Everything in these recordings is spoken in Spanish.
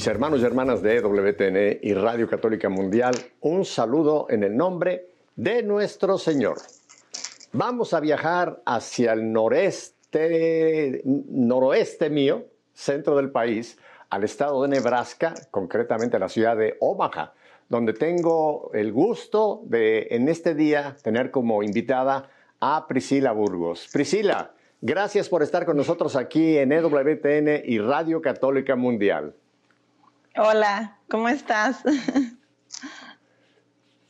Mis hermanos y hermanas de WTN y Radio Católica Mundial, un saludo en el nombre de nuestro Señor. Vamos a viajar hacia el noreste, noroeste mío, centro del país, al estado de Nebraska, concretamente a la ciudad de Omaha, donde tengo el gusto de en este día tener como invitada a Priscila Burgos. Priscila, gracias por estar con nosotros aquí en EWTN y Radio Católica Mundial. Hola, ¿cómo estás?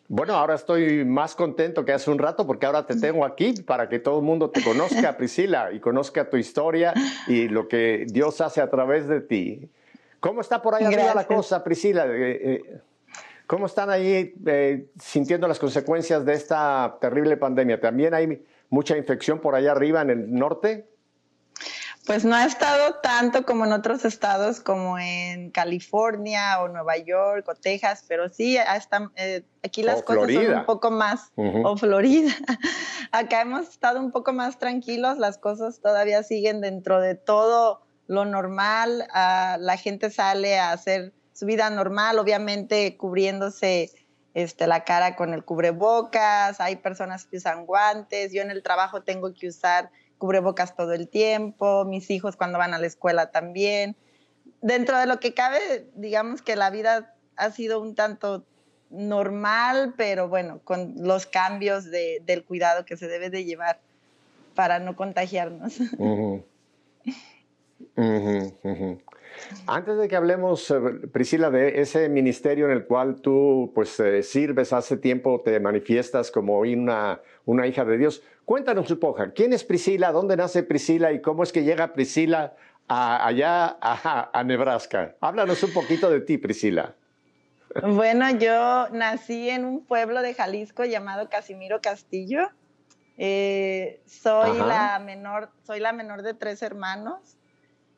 Bueno, ahora estoy más contento que hace un rato porque ahora te tengo aquí para que todo el mundo te conozca, Priscila, y conozca tu historia y lo que Dios hace a través de ti. ¿Cómo está por ahí arriba la cosa, Priscila? Eh, eh, ¿Cómo están ahí eh, sintiendo las consecuencias de esta terrible pandemia? ¿También hay mucha infección por allá arriba en el norte? Pues no ha estado tanto como en otros estados como en California o Nueva York o Texas, pero sí, hasta, eh, aquí las cosas son un poco más, o Florida. Acá hemos estado un poco más tranquilos, las cosas todavía siguen dentro de todo lo normal, ah, la gente sale a hacer su vida normal, obviamente cubriéndose este, la cara con el cubrebocas, hay personas que usan guantes, yo en el trabajo tengo que usar cubrebocas todo el tiempo, mis hijos cuando van a la escuela también. Dentro de lo que cabe, digamos que la vida ha sido un tanto normal, pero bueno, con los cambios del cuidado que se debe de llevar para no contagiarnos. Antes de que hablemos, eh, Priscila, de ese ministerio en el cual tú pues eh, sirves hace tiempo, te manifiestas como una, una hija de Dios, cuéntanos un poco, ¿quién es Priscila? ¿Dónde nace Priscila? ¿Y cómo es que llega Priscila allá a, a, Nebraska? Háblanos un poquito de ti, Priscila. Bueno, yo nací en un pueblo de Jalisco llamado Casimiro Castillo. Eh, soy la menor, soy la menor de tres hermanos.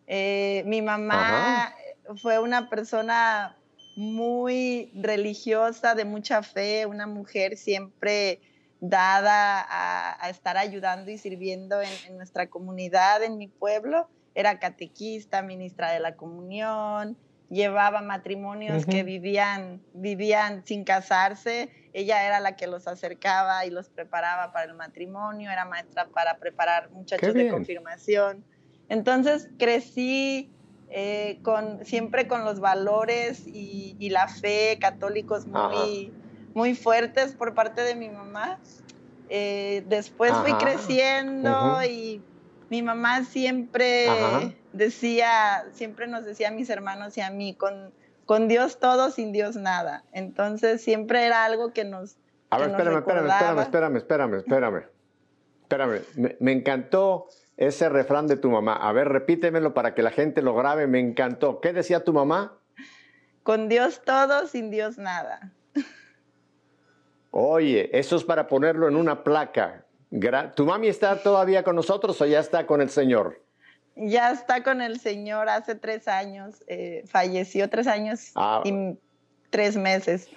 Eh, mi mamá fue una persona muy religiosa, de mucha fe, una mujer siempre dada a, estar ayudando y sirviendo en, nuestra comunidad, en mi pueblo. Era catequista, ministra de la comunión, llevaba matrimonios que vivían, vivían sin casarse. Ella era la que los acercaba y los preparaba para el matrimonio, era maestra para preparar muchachos de confirmación. Entonces crecí eh, con, siempre con los valores y, la fe católicos muy, muy fuertes por parte de mi mamá. Eh, después fui creciendo y mi mamá siempre decía, siempre nos decía a mis hermanos y a mí, con, con Dios todo, sin Dios nada. Entonces siempre era algo que nos... A ver, espérame, espérame, espérame, espérame, espérame, espérame, espérame. me encantó ese refrán de tu mamá. A ver, repítemelo para que la gente lo grabe, me encantó. ¿Qué decía tu mamá? Con Dios todo, sin Dios nada. Oye, eso es para ponerlo en una placa. ¿Tu mami está todavía con nosotros o ya está con el Señor? Ya está con el Señor hace tres años. Eh, falleció tres años ah. y tres meses.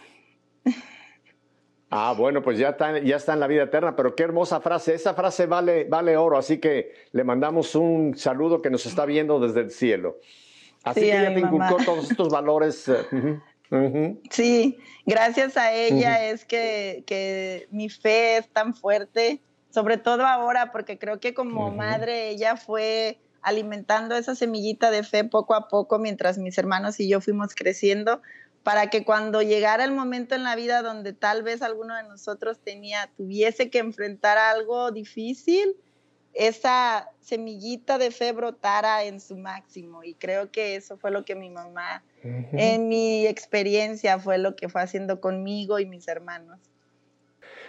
Ah, bueno, pues ya está, ya está en la vida eterna, pero qué hermosa frase. Esa frase vale, vale oro, así que le mandamos un saludo que nos está viendo desde el cielo. Así que ella te inculcó todos estos valores. Eh, sí, gracias a ella es que, que, mi fe es tan fuerte, sobre todo ahora, porque creo que como madre ella fue alimentando esa semillita de fe poco a poco mientras mis hermanos y yo fuimos creciendo para que cuando llegara el momento en la vida donde tal vez alguno de nosotros tenía, tuviese que enfrentar algo difícil, esa semillita de fe brotara en su máximo. Y creo que eso fue lo que mi mamá, en mi experiencia, fue lo que fue haciendo conmigo y mis hermanos.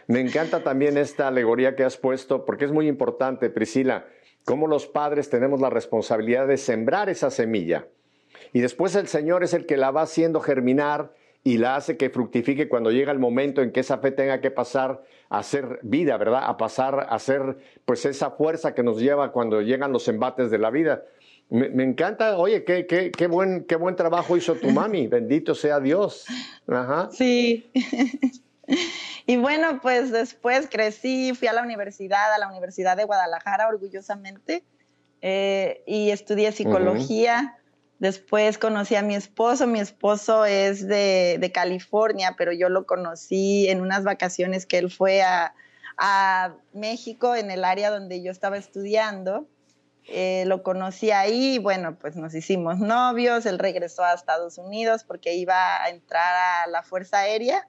Me encanta también esta alegoría que has puesto, porque es muy importante, Priscila, cómo los padres tenemos la responsabilidad de sembrar esa semilla y después el Señor es el que la va haciendo germinar y la hace que fructifique cuando llega el momento en que esa fe tenga que pasar a ser vida, ¿verdad? A pasar a ser pues esa fuerza que nos lleva cuando llegan los embates de la vida. Me, encanta, oye, qué, qué, qué, buen, qué buen trabajo hizo tu mami, bendito sea Dios. Ajá. Sí. Y bueno, pues después crecí, fui a la universidad, a la Universidad de Guadalajara, orgullosamente, eh, y estudié psicología. Después conocí a mi esposo. Mi esposo es de, de California, pero yo lo conocí en unas vacaciones que él fue a, a México, en el área donde yo estaba estudiando. Eh, lo conocí ahí y bueno, pues nos hicimos novios, él regresó a Estados Unidos porque iba a entrar a la Fuerza Aérea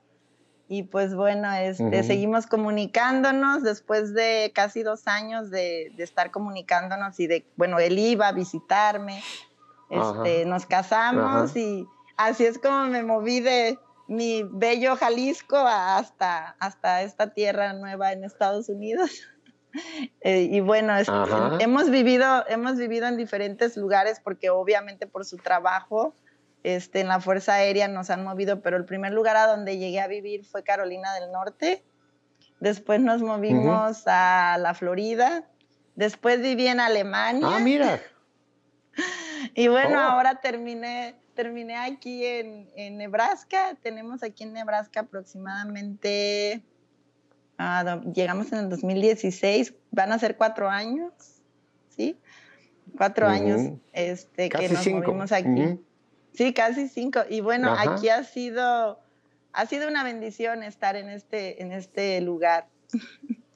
y pues bueno, este, seguimos comunicándonos después de casi dos años de, de, estar comunicándonos y de, bueno, él iba a visitarme, este, nos casamos y así es como me moví de mi bello Jalisco hasta, hasta esta tierra nueva en Estados Unidos. Eh, y bueno, hemos vivido, hemos vivido en diferentes lugares porque obviamente por su trabajo este, en la Fuerza Aérea nos han movido, pero el primer lugar a donde llegué a vivir fue Carolina del Norte. Después nos movimos a la Florida. Después viví en Alemania. Ah, mira. y bueno, oh. ahora terminé, terminé aquí en, en Nebraska. Tenemos aquí en Nebraska aproximadamente Ah, llegamos en el 2016, van a ser cuatro años, ¿sí? Cuatro años este, que nos movimos aquí. Sí, casi cinco. Y bueno, aquí ha sido, ha sido una bendición estar en este, en este lugar.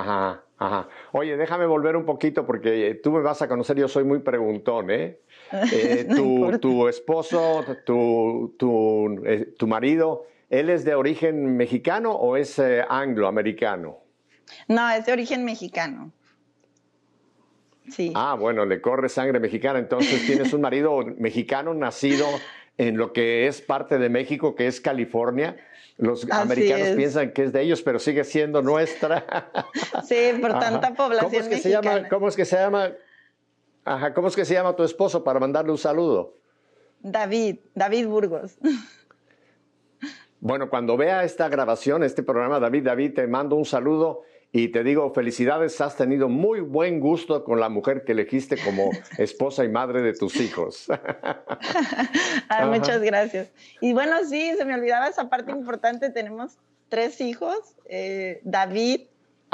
Ajá, ajá. Oye, déjame volver un poquito porque tú me vas a conocer, yo soy muy preguntón, ¿eh? eh tu, tu, esposo, tu, tu, eh, tu marido, ¿Él es de origen mexicano o es eh, angloamericano? No, es de origen mexicano. Sí. Ah, bueno, le corre sangre mexicana. Entonces tienes un marido mexicano nacido en lo que es parte de México, que es California. Los americanos piensan que es de ellos, pero sigue siendo nuestra. Sí, por tanta población ¿Cómo es que Se llama, ¿Cómo es que se llama? Ajá, ¿cómo es que se llama tu esposo para mandarle un saludo? David, David Burgos. Bueno, cuando vea esta grabación, este programa, David, David, te mando un saludo y te digo felicidades, has tenido muy buen gusto con la mujer que elegiste como esposa y madre de tus hijos. muchas gracias. Y bueno, sí, se me olvidaba esa parte importante, tenemos tres hijos, eh, David,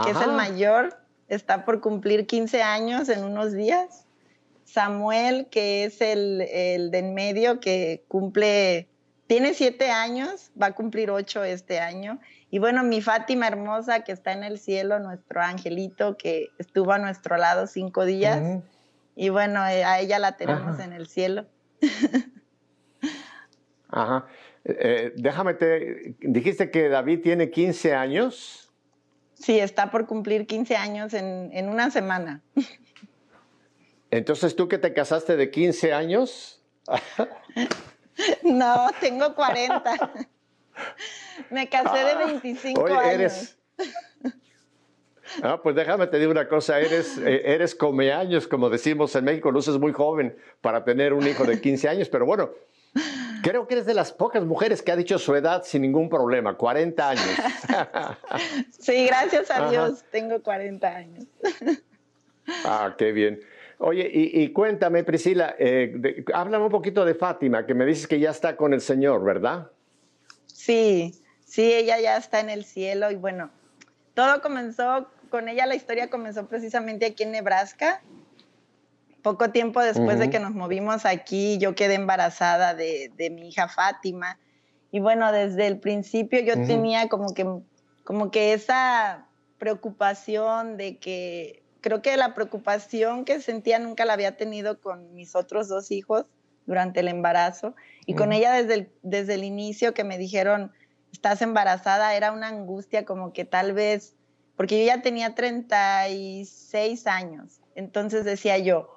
que es el mayor, está por cumplir 15 años en unos días, Samuel, que es el, el de en medio, que cumple tiene siete años, va a cumplir ocho este año. Y bueno, mi Fátima hermosa que está en el cielo, nuestro angelito que estuvo a nuestro lado cinco días. Y bueno, eh, a ella la tenemos en el cielo. Ajá. Eh, eh, déjame te. Dijiste que David tiene 15 años. Sí, está por cumplir 15 años en, en una semana. Entonces, ¿tú que te casaste de 15 años? No, tengo 40. Me casé de 25 ah, años. Eres... Ah, pues déjame te digo una cosa, eres, eh, eres come años, como decimos en México, luces muy joven para tener un hijo de 15 años, pero bueno, creo que eres de las pocas mujeres que ha dicho su edad sin ningún problema, 40 años. Sí, gracias a Dios, tengo 40 años. Ah, qué bien. Oye, y, cuéntame, Priscila, eh, háblame un poquito de Fátima, que me dices que ya está con el Señor, ¿verdad? Sí, sí, ella ya está en el cielo y bueno, todo comenzó, con ella la historia comenzó precisamente aquí en Nebraska. Poco tiempo después de que nos movimos aquí, yo quedé embarazada de, mi hija Fátima. Y bueno, desde el principio yo tenía como que, como que esa preocupación de que creo que la preocupación que sentía nunca la había tenido con mis otros dos hijos durante el embarazo y con ella desde el, desde el inicio que me dijeron, estás embarazada, era una angustia como que tal vez, porque yo ya tenía 36 años, entonces decía yo,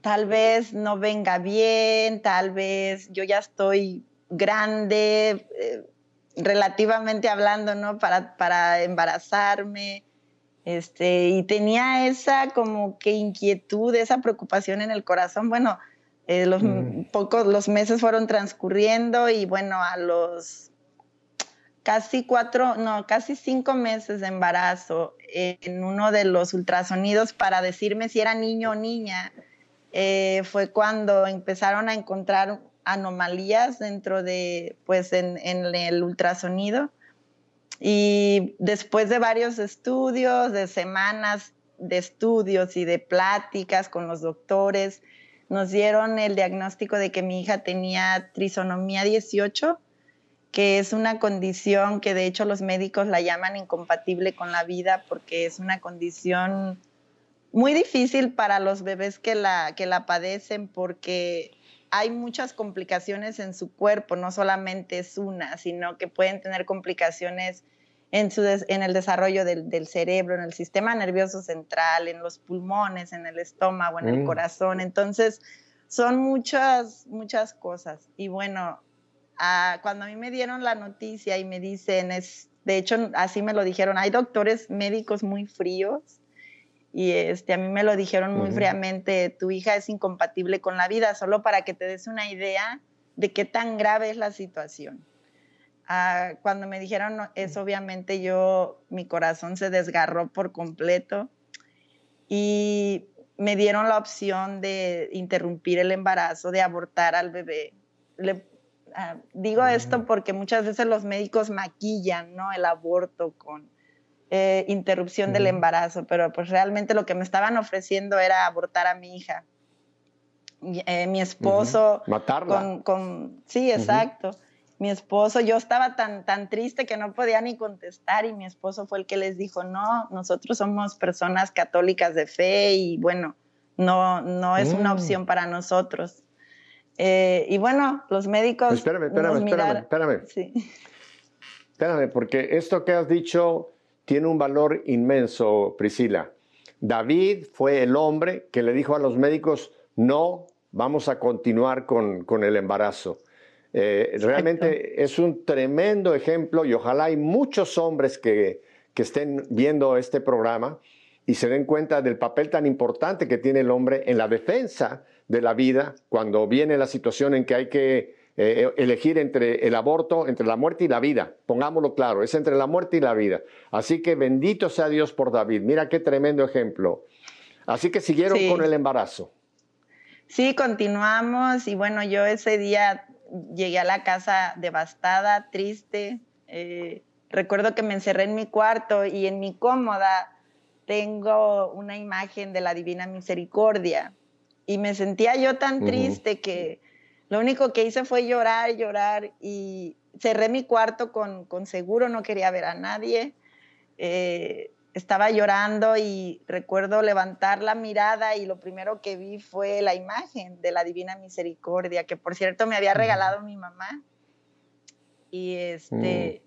tal vez no venga bien, tal vez yo ya estoy grande, eh, relativamente hablando, ¿no? Para, para embarazarme este, y tenía esa como que inquietud, esa preocupación en el corazón. Bueno, eh, los mm. pocos, los meses fueron transcurriendo y bueno, a los casi cuatro, no, casi cinco meses de embarazo, en uno de los ultrasonidos para decirme si era niño o niña, eh, fue cuando empezaron a encontrar anomalías dentro de, pues en, en el ultrasonido y después de varios estudios, de semanas de estudios y de pláticas con los doctores, nos dieron el diagnóstico de que mi hija tenía trisonomía 18, que es una condición que de hecho los médicos la llaman incompatible con la vida porque es una condición muy difícil para los bebés que la, que la padecen porque hay muchas complicaciones en su cuerpo, no solamente es una, sino que pueden tener complicaciones en, su en el desarrollo del, cerebro, en el sistema nervioso central, en los pulmones, en el estómago, en el mm. corazón. Entonces, son muchas, muchas cosas. Y bueno, cuando a mí me dieron la noticia y me dicen, es, de hecho, así me lo dijeron, hay doctores médicos muy fríos y este, a mí me lo dijeron muy fríamente, tu hija es incompatible con la vida, solo para que te des una idea de qué tan grave es la situación. Ah, cuando me dijeron eso, obviamente yo, mi corazón se desgarró por completo y me dieron la opción de interrumpir el embarazo, de abortar al bebé. Ah, digo esto porque muchas veces los médicos maquillan ¿no? el aborto con eh, interrupción del embarazo, pero pues realmente lo que me estaban ofreciendo era abortar a mi hija. Eh, mi esposo... Matarla. Con, sí, exacto. Mi esposo, yo estaba tan, tan triste que no podía ni contestar y mi esposo fue el que les dijo, no, nosotros somos personas católicas de fe y bueno, no, no es una mm. opción para nosotros. Eh, y bueno, los médicos... Espérame, espérame, espérame, espérame. Sí. Espérame, porque esto que has dicho tiene un valor inmenso, Priscila. David fue el hombre que le dijo a los médicos, no, vamos a continuar con, el embarazo. Eh, realmente es un tremendo ejemplo y ojalá hay muchos hombres que, que estén viendo este programa y se den cuenta del papel tan importante que tiene el hombre en la defensa de la vida cuando viene la situación en que hay que eh, elegir entre el aborto, entre la muerte y la vida. Pongámoslo claro, es entre la muerte y la vida. Así que bendito sea Dios por David. Mira qué tremendo ejemplo. Así que siguieron con el embarazo. Sí, continuamos y bueno, yo ese día llegué a la casa devastada, triste. Eh, recuerdo que me encerré en mi cuarto y en mi cómoda tengo una imagen de la Divina Misericordia y me sentía yo tan triste que lo único que hice fue llorar, llorar y cerré mi cuarto con, seguro, no quería ver a nadie. Eh, estaba llorando y recuerdo levantar la mirada y lo primero que vi fue la imagen de la Divina Misericordia, que por cierto me había regalado mi mamá. Y este,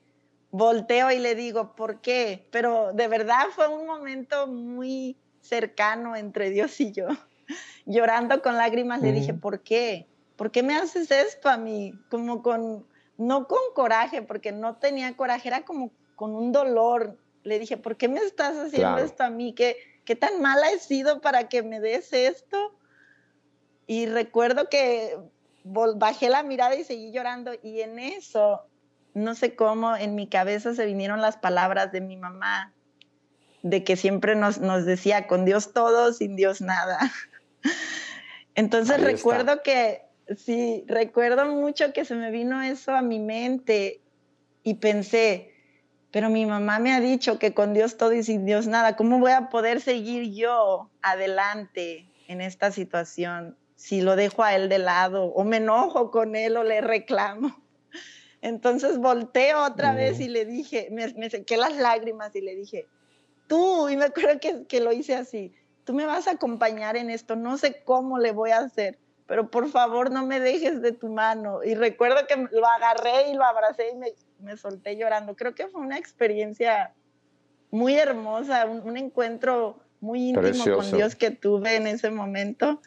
mm. volteo y le digo, ¿por qué? Pero de verdad fue un momento muy cercano entre Dios y yo. Llorando con lágrimas le dije, ¿por qué? ¿por qué me haces esto a mí? Como con, no con coraje, porque no tenía coraje, era como con un dolor. Le dije, ¿por qué me estás haciendo esto a mí? ¿Qué, ¿Qué tan mala he sido para que me des esto? Y recuerdo que bajé la mirada y seguí llorando y en eso, no sé cómo, en mi cabeza se vinieron las palabras de mi mamá, de que siempre nos, nos decía, con Dios todo, sin Dios nada. Entonces recuerdo que sí, recuerdo mucho que se me vino eso a mi mente y pensé, pero mi mamá me ha dicho que con Dios todo y sin Dios nada, ¿cómo voy a poder seguir yo adelante en esta situación si lo dejo a él de lado o me enojo con él o le reclamo? Entonces volteo otra vez y le dije, me, me, sequé las lágrimas y le dije, tú, y me acuerdo que, que lo hice así, tú me vas a acompañar en esto, no sé cómo le voy a hacer, pero por favor no me dejes de tu mano. Y recuerdo que lo agarré y lo abracé y me, solté llorando. Creo que fue una experiencia muy hermosa, un, encuentro muy íntimo con Dios que tuve en ese momento.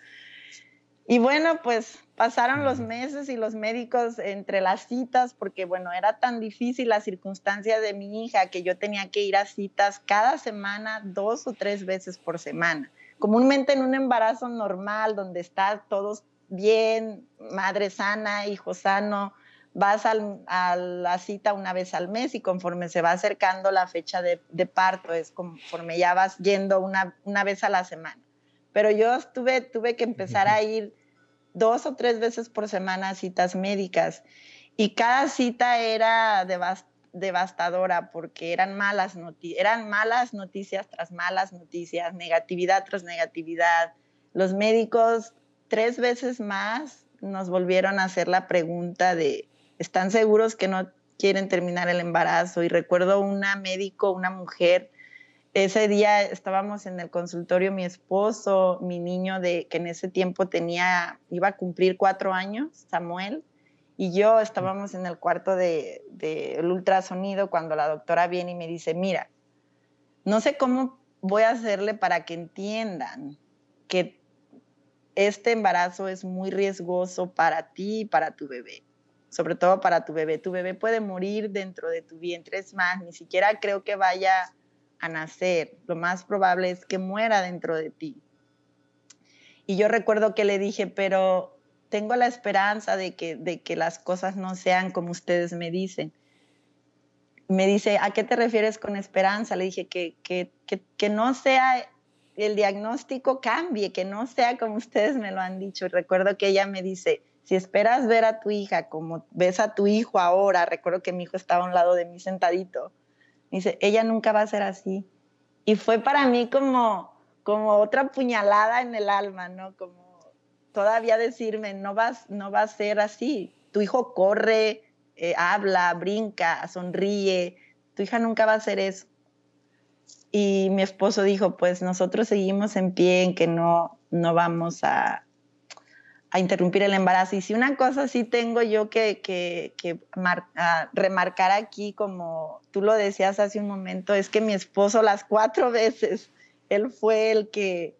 Y bueno, pues pasaron los meses y los médicos entre las citas, porque bueno, era tan difícil la circunstancia de mi hija que yo tenía que ir a citas cada semana, dos o tres veces por semana. Comúnmente en un embarazo normal, donde está todos bien, madre sana, hijo sano, vas a la cita una vez al mes y conforme se va acercando la fecha de, parto, es conforme ya vas yendo una, una, vez a la semana. Pero yo tuve, tuve que empezar a ir dos o tres veces por semana a citas médicas y cada cita era devastadora porque eran malas, eran malas noticias tras malas noticias, negatividad tras negatividad. Los médicos tres veces más nos volvieron a hacer la pregunta de, ¿están seguros que no quieren terminar el embarazo? Y recuerdo una médico, una mujer, ese día estábamos en el consultorio, mi esposo, mi niño de que en ese tiempo tenía, iba a cumplir cuatro años, Samuel, y yo estábamos en el cuarto del de, ultrasonido cuando la doctora viene y me dice, mira, no sé cómo voy a hacerle para que entiendan que este embarazo es muy riesgoso para ti y para tu bebé, sobre todo para tu bebé. Tu bebé puede morir dentro de tu vientre, es más, ni siquiera creo que vaya a nacer, lo más probable es que muera dentro de ti. Y yo recuerdo que le dije, pero tengo la esperanza de que, de que las cosas no sean como ustedes me dicen. Me dice, ¿a qué te refieres con esperanza? Le dije que, que, que, no sea el diagnóstico cambie, que no sea como ustedes me lo han dicho. Recuerdo que ella me dice, si esperas ver a tu hija como ves a tu hijo ahora, recuerdo que mi hijo estaba a un lado de mí sentadito, dice, ella nunca va a ser así. Y fue para mí como, como otra puñalada en el alma, ¿no? Como todavía decirme, no, vas, no va a ser así. Tu hijo corre, eh, habla, brinca, sonríe. Tu hija nunca va a hacer eso. Y mi esposo dijo, pues nosotros seguimos en pie en que no, no vamos a, a interrumpir el embarazo. Y si una cosa sí tengo yo que, que, que remarcar aquí, como tú lo decías hace un momento, es que mi esposo las cuatro veces, él fue el que,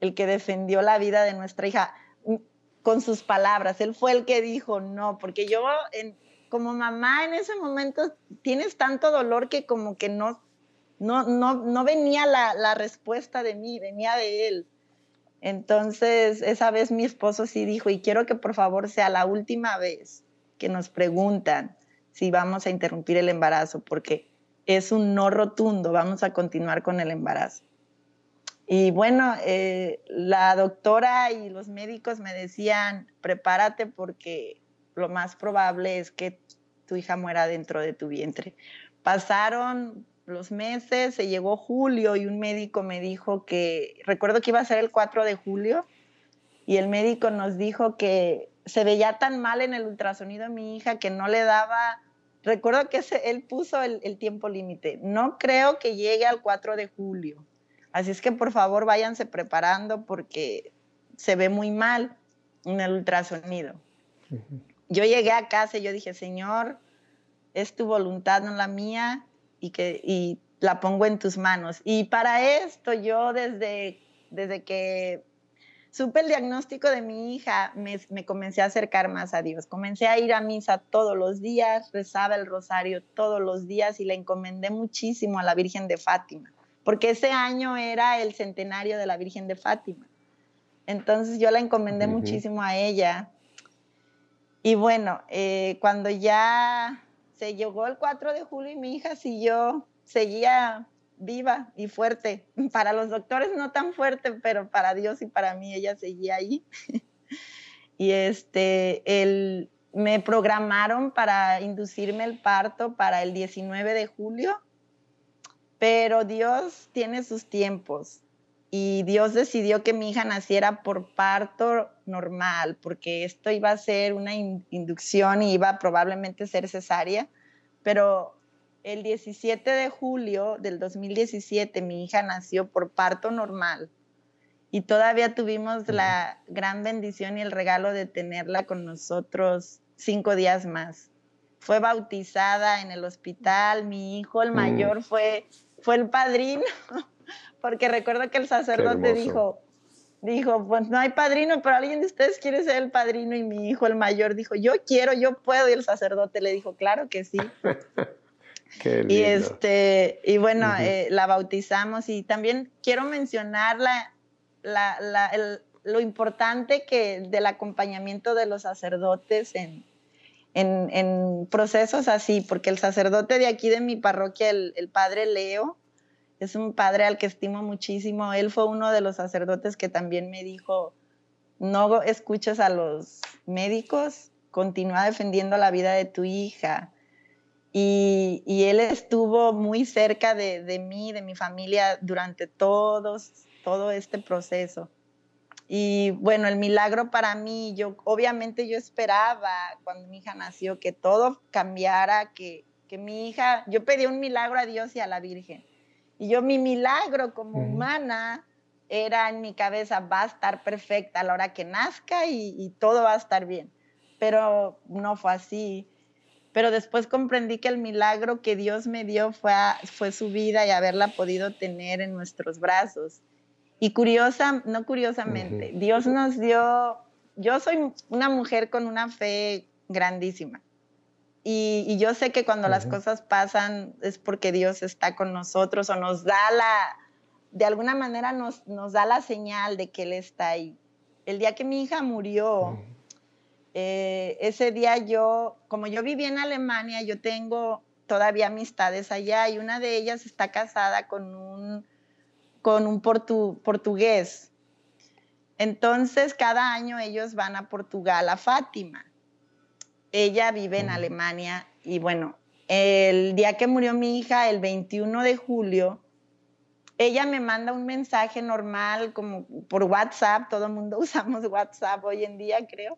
el que defendió la vida de nuestra hija mm, con sus palabras. Él fue el que dijo no, porque yo en, como mamá en ese momento tienes tanto dolor que como que no, no, no, no venía la, la respuesta de mí, venía de él. Entonces, esa vez mi esposo sí dijo, y quiero que por favor sea la última vez que nos preguntan si vamos a interrumpir el embarazo, porque es un no rotundo, vamos a continuar con el embarazo. Y bueno, eh, la doctora y los médicos me decían, prepárate porque lo más probable es que tu hija muera dentro de tu vientre. Pasaron los meses, se llegó julio y un médico me dijo que, recuerdo que iba a ser el 4 de julio, y el médico nos dijo que se veía tan mal en el ultrasonido a mi hija que no le daba, recuerdo que él puso el, el tiempo límite, no creo que llegue al 4 de julio, así es que por favor váyanse preparando porque se ve muy mal en el ultrasonido. Yo llegué a casa y yo dije, Señor, es tu voluntad, no la mía, y, que, y la pongo en tus manos. Y para esto yo desde, desde que supe el diagnóstico de mi hija, me, me, comencé a acercar más a Dios. Comencé a ir a misa todos los días, rezaba el rosario todos los días y le encomendé muchísimo a la Virgen de Fátima, porque ese año era el centenario de la Virgen de Fátima. Entonces yo la encomendé muchísimo a ella. Y bueno, eh, cuando ya se llegó el 4 de julio y mi hija siguió, seguía viva y fuerte. Para los doctores no tan fuerte, pero para Dios y para mí ella seguía ahí. y este, el, me programaron para inducirme el parto para el 19 de julio, pero Dios tiene sus tiempos y Dios decidió que mi hija naciera por parto normal, porque esto iba a ser una inducción y iba a probablemente ser cesárea, pero el 17 de julio del 2017 mi hija nació por parto normal y todavía tuvimos la gran bendición y el regalo de tenerla con nosotros cinco días más. Fue bautizada en el hospital, mi hijo, el mayor, fue, fue el padrino porque recuerdo que el sacerdote dijo, dijo, pues no hay padrino, pero alguien de ustedes quiere ser el padrino y mi hijo, el mayor, dijo, yo quiero, yo puedo, y el sacerdote le dijo, claro que sí. Qué y este, y bueno, eh, la bautizamos y también quiero mencionar la, la, lo importante que del acompañamiento de los sacerdotes en, en, en, procesos así, porque el sacerdote de aquí de mi parroquia, el, el padre Leo, es un padre al que estimo muchísimo. Él fue uno de los sacerdotes que también me dijo, no escuches a los médicos, continúa defendiendo la vida de tu hija. Y, él estuvo muy cerca de, mí, de mi familia, durante todo este proceso. Y bueno, el milagro para mí, yo obviamente yo esperaba cuando mi hija nació que todo cambiara, que mi hija, yo pedí un milagro a Dios y a la Virgen. Y yo mi milagro como humana era en mi cabeza, va a estar perfecta a la hora que nazca y, y todo va a estar bien. Pero no fue así pero después comprendí que el milagro que Dios me dio fue, fue su vida y haberla podido tener en nuestros brazos. Y curiosa, no curiosamente, Dios nos dio, yo soy una mujer con una fe grandísima. Y, yo sé que cuando las cosas pasan es porque Dios está con nosotros o nos da la, de alguna manera nos, nos da la señal de que Él está ahí. El día que mi hija murió, eh, ese día yo, como yo viví en Alemania, yo tengo todavía amistades allá y una de ellas está casada con un, con un portugués. Entonces, cada año ellos van a Portugal, a Fátima. Ella vive en Alemania y bueno, el día que murió mi hija, el 21 de julio, ella me manda un mensaje normal como por WhatsApp, todo el mundo usamos WhatsApp hoy en día, creo.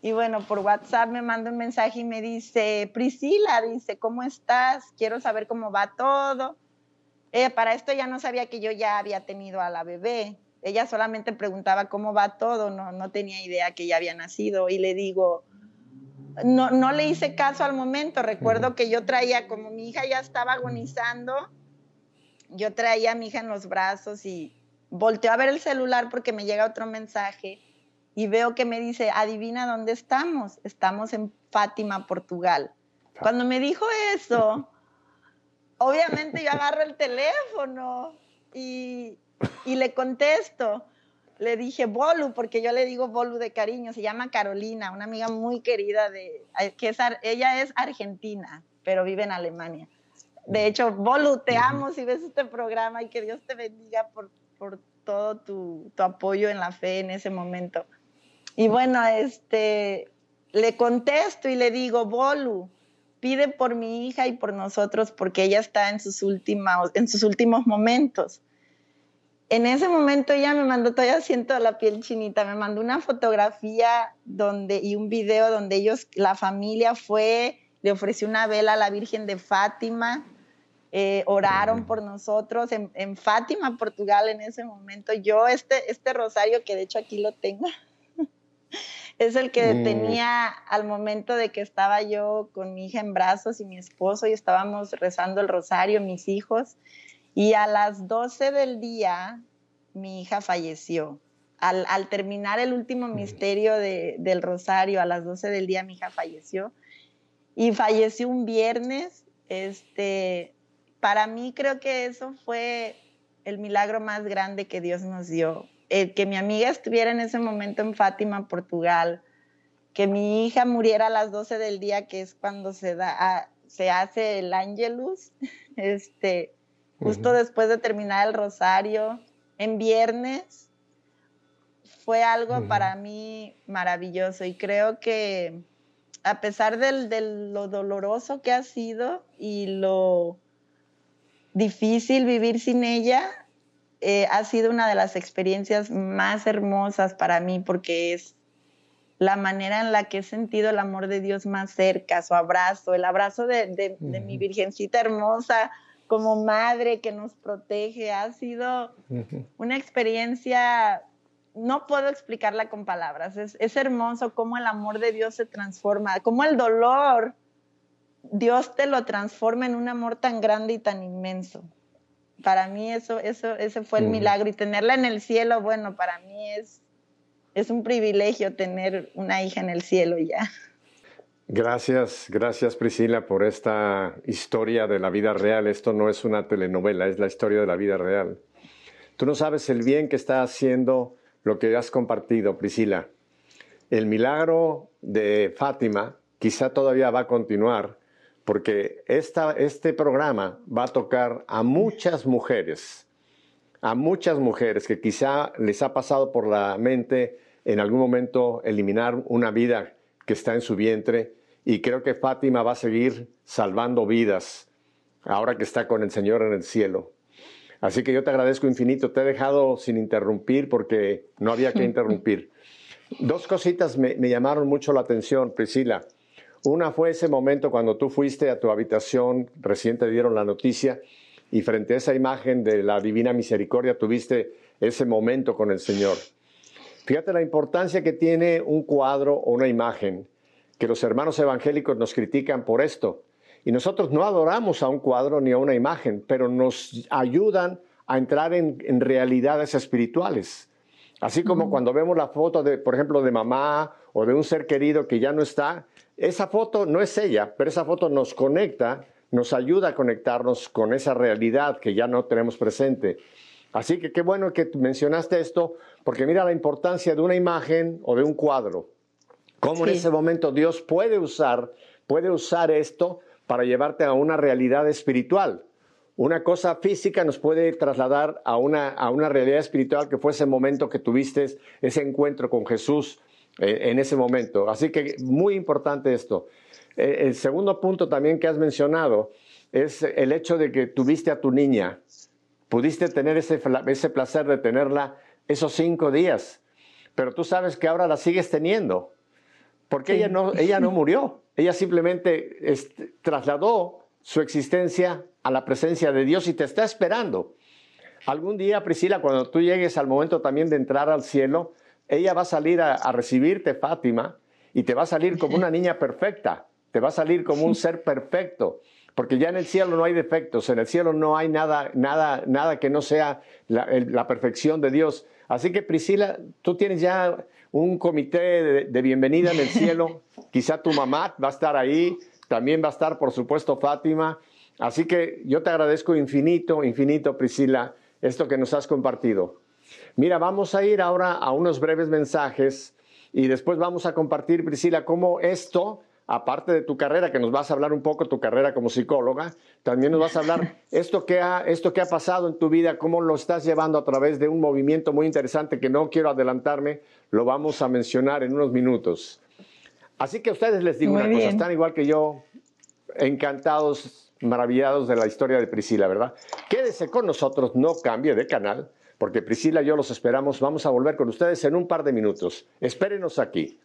Y bueno, por WhatsApp me manda un mensaje y me dice, Priscila, dice, ¿cómo estás? Quiero saber cómo va todo. Eh, para esto ya no sabía que yo ya había tenido a la bebé. Ella solamente preguntaba cómo va todo, no, no tenía idea que ya había nacido. Y le digo, no, no le hice caso al momento. Recuerdo que yo traía, como mi hija ya estaba agonizando, yo traía a mi hija en los brazos y volteó a ver el celular porque me llega otro mensaje y veo que me dice, adivina dónde estamos. Estamos en Fátima, Portugal. Cuando me dijo eso, obviamente yo agarro el teléfono y, y, le contesto. Le dije Bolu, porque yo le digo Bolu de cariño. Se llama Carolina, una amiga muy querida de, que es, ella es argentina, pero vive en Alemania. De hecho, Bolu, te amo si ves este programa y que Dios te bendiga por, por todo tu, tu apoyo en la fe en ese momento. Y bueno, este, le contesto y le digo, Bolu, pide por mi hija y por nosotros porque ella está en sus, últimos, en sus últimos momentos. En ese momento ella me mandó, todavía siento la piel chinita, me mandó una fotografía donde, y un video donde ellos, la familia fue, le ofreció una vela a la Virgen de Fátima, eh, oraron por nosotros en, en, Fátima, Portugal, en ese momento. Yo este, este rosario, que de hecho aquí lo tengo, es el que mm. tenía al momento de que estaba yo con mi hija en brazos y mi esposo y estábamos rezando el rosario, mis hijos, y a las 12 del día mi hija falleció. Al, terminar el último misterio del rosario, a las 12 del día mi hija falleció y falleció un viernes. Este, para mí creo que eso fue el milagro más grande que Dios nos dio, que mi amiga estuviera en ese momento en Fátima, Portugal, que mi hija muriera a las 12 del día, que es cuando se, da, se hace el Angelus, este, justo después de terminar el rosario, en viernes, fue algo para mí maravilloso y creo que a pesar de lo doloroso que ha sido y lo difícil vivir sin ella, eh, ha sido una de las experiencias más hermosas para mí porque es la manera en la que he sentido el amor de Dios más cerca, su abrazo, el abrazo de, mi Virgencita hermosa como madre que nos protege. Ha sido una experiencia, no puedo explicarla con palabras, es, es hermoso cómo el amor de Dios se transforma, cómo el dolor, Dios te lo transforma en un amor tan grande y tan inmenso para mí eso, eso, ese fue el milagro y tenerla en el cielo, bueno, para mí es, es un privilegio tener una hija en el cielo ya. Gracias, gracias Priscila por esta historia de la vida real. Esto no es una telenovela, es la historia de la vida real. Tú no sabes el bien que está haciendo lo que has compartido, Priscila. El milagro de Fátima quizá todavía va a continuar, porque este programa va a tocar a muchas mujeres, a muchas mujeres que quizá les ha pasado por la mente en algún momento eliminar una vida que está en su vientre y creo que Fátima va a seguir salvando vidas ahora que está con el Señor en el cielo. Así que yo te agradezco infinito. Te he dejado sin interrumpir porque no había que interrumpir. Dos cositas me, me llamaron mucho la atención, Priscila. Una fue ese momento cuando tú fuiste a tu habitación, recién te dieron la noticia, y frente a esa imagen de la divina misericordia tuviste ese momento con el Señor. Fíjate la importancia que tiene un cuadro o una imagen, que los hermanos evangélicos nos critican por esto. Y nosotros no adoramos a un cuadro ni a una imagen, pero nos ayudan a entrar en, realidades espirituales. Así como cuando vemos la foto de, por ejemplo, de mamá o de un ser querido que ya no está, esa foto no es ella, pero esa foto nos conecta, nos ayuda a conectarnos con esa realidad que ya no tenemos presente. Así que qué bueno que mencionaste esto, porque mira la importancia de una imagen o de un cuadro. Cómo en ese momento Dios puede usar, puede usar esto para llevarte a una realidad espiritual. Una cosa física nos puede trasladar a una, a una realidad espiritual que fue ese momento que tuviste, ese encuentro con Jesús eh, en ese momento. Así que muy importante esto. Eh, el segundo punto también que has mencionado es el hecho de que tuviste a tu niña, pudiste tener ese, ese placer de tenerla esos cinco días, pero tú sabes que ahora la sigues teniendo, porque ella, no, ella no murió, ella simplemente trasladó su existencia a la presencia de Dios y te está esperando. Algún día, Priscila, cuando tú llegues al momento también de entrar al cielo, ella va a salir a, recibirte, Fátima, y te va a salir como una niña perfecta, te va a salir como un ser perfecto, porque ya en el cielo no hay defectos, en el cielo no hay nada, nada, nada que no sea la, perfección de Dios. Así que Priscila, tú tienes ya un comité de, de, bienvenida en el cielo, quizá tu mamá va a estar ahí, también va a estar, por supuesto, Fátima. Así que yo te agradezco infinito, infinito, Priscila, esto que nos has compartido. Mira, vamos a ir ahora a unos breves mensajes y después vamos a compartir, Priscila, cómo esto, aparte de tu carrera, que nos vas a hablar un poco de tu carrera como psicóloga, también nos vas a hablar esto que ha, esto que ha pasado en tu vida, cómo lo estás llevando a través de un movimiento muy interesante que no quiero adelantarme, lo vamos a mencionar en unos minutos. Así que a ustedes les digo una cosa, están igual que yo, encantados, maravillados de la historia de Priscila, ¿verdad? Quédese con nosotros, no cambie de canal porque Priscila y yo los esperamos. Vamos a volver con ustedes en un par de minutos. Espérenos aquí.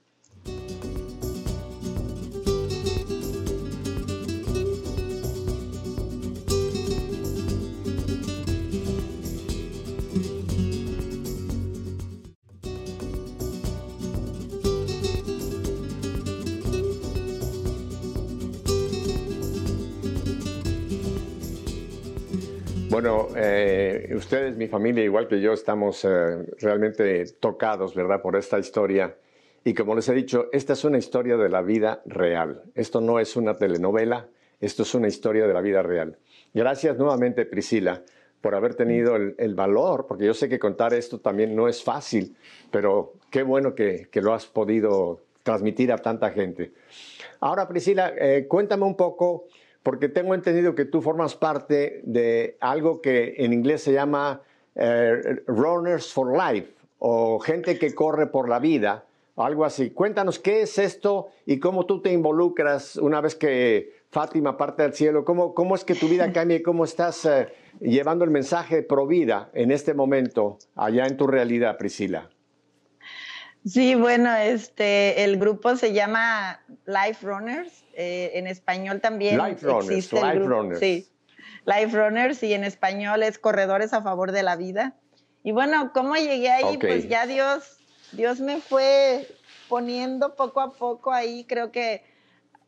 Bueno, eh, ustedes, mi familia, igual que yo, estamos eh, realmente tocados, ¿verdad?, por esta historia. Y como les he dicho, esta es una historia de la vida real. Esto no es una telenovela, esto es una historia de la vida real. Gracias nuevamente, Priscila, por haber tenido el, valor, porque yo sé que contar esto también no es fácil, pero qué bueno que, lo has podido transmitir a tanta gente. Ahora, Priscila, eh, cuéntame un poco porque tengo entendido que tú formas parte de algo que en inglés se llama eh, Runners for Life o gente que corre por la vida, algo así. Cuéntanos qué es esto y cómo tú te involucras una vez que Fátima parte al cielo, cómo, cómo es que tu vida cambia y cómo estás eh, llevando el mensaje pro vida en este momento allá en tu realidad, Priscila. Sí, bueno, este, el grupo se llama Life Runners eh, en español también Life Runners, Life Runners. Sí, Life Runners y en español es Corredores a favor de la vida. Y bueno, ¿cómo llegué ahí? Pues ya Dios, Dios me fue poniendo poco a poco ahí, creo que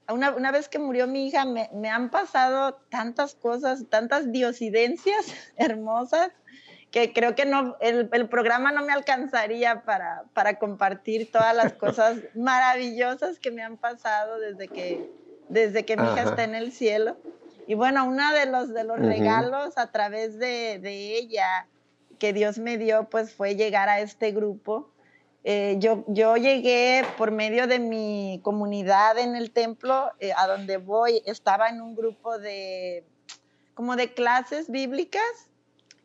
una, una vez que murió mi hija me, me, han pasado tantas cosas, tantas diosidencias hermosas que creo que no, el, el, programa no me alcanzaría para, para compartir todas las cosas maravillosas que me han pasado desde que, desde que mi hija está en el cielo. Y bueno, uno de los, de los regalos a través de, de, ella que Dios me dio, pues fue llegar a este grupo. Eh, yo, yo llegué por medio de mi comunidad en el templo, eh, a donde voy, estaba en un grupo de, como de clases bíblicas,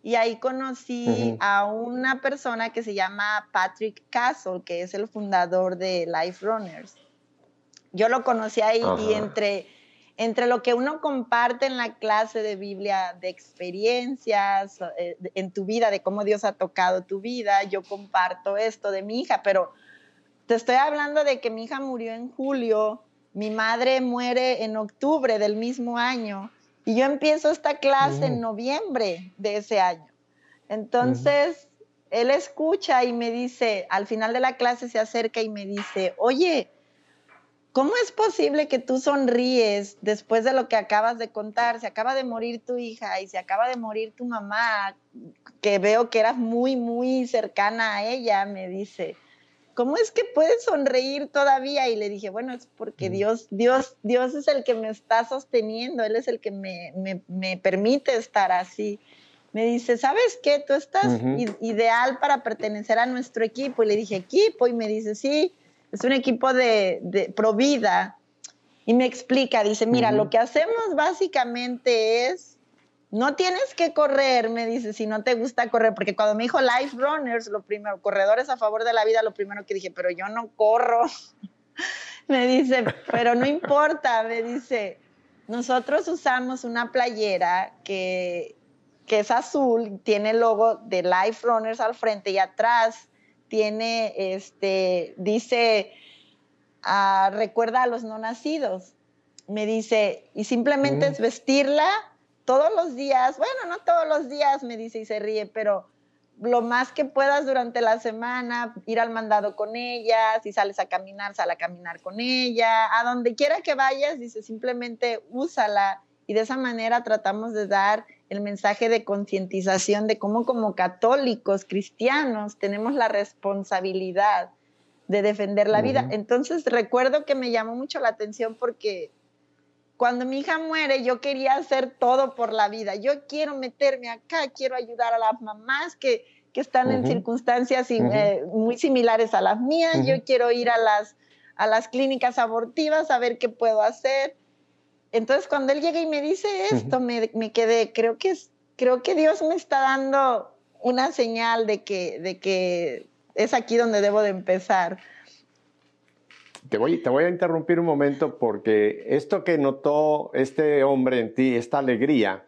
y ahí conocí a una persona que se llama Patrick Castle, que es el fundador de Life Runners yo lo conocí ahí y entre, entre lo que uno comparte en la clase de Biblia de experiencias eh, en tu vida, de cómo Dios ha tocado tu vida, yo comparto esto de mi hija, pero te estoy hablando de que mi hija murió en julio, mi madre muere en octubre del mismo año y yo empiezo esta clase en noviembre de ese año. Entonces, él escucha y me dice, al final de la clase se acerca y me dice, oye, ¿cómo es posible que tú sonríes después de lo que acabas de contar? Se acaba de morir tu hija y se acaba de morir tu mamá, que veo que eras muy, muy cercana a ella, me dice. ¿Cómo es que puedes sonreír todavía? Y le dije, bueno, es porque Dios, Dios, Dios es el que me está sosteniendo, Él es el que me, me, permite estar así. Me dice, ¿sabes qué? Tú estás ideal para pertenecer a nuestro equipo. Y le dije, ¿equipo? Y me dice, sí es un equipo de, de Provida, y me explica, dice, mira, lo que hacemos básicamente es, no tienes que correr, me dice, si no te gusta correr, porque cuando me dijo Life Runners, lo primero, corredores a favor de la vida, lo primero que dije, pero yo no corro. me dice, pero no importa, me dice, nosotros usamos una playera que, que es azul, tiene el logo de Life Runners al frente y atrás tiene, este, dice, ah, recuerda a los no nacidos. Me dice, y simplemente es vestirla todos los días, bueno, no todos los días, me dice y se ríe, pero lo más que puedas durante la semana, ir al mandado con ella, si sales a caminar, sal a caminar con ella, a donde quiera que vayas, dice, simplemente úsala. Y de esa manera tratamos de dar el mensaje de concientización de cómo como católicos cristianos tenemos la responsabilidad de defender la vida. Entonces recuerdo que me llamó mucho la atención porque cuando mi hija muere yo quería hacer todo por la vida. Yo quiero meterme acá, quiero ayudar a las mamás que, están en circunstancias eh, muy similares a las mías. Yo quiero ir a las, a las clínicas abortivas a ver qué puedo hacer entonces cuando él llega y me dice esto, me, quedé, creo que, es, creo que Dios me está dando una señal de que, de que es aquí donde debo de empezar. Te voy, te voy a interrumpir un momento porque esto que notó este hombre en ti, esta alegría,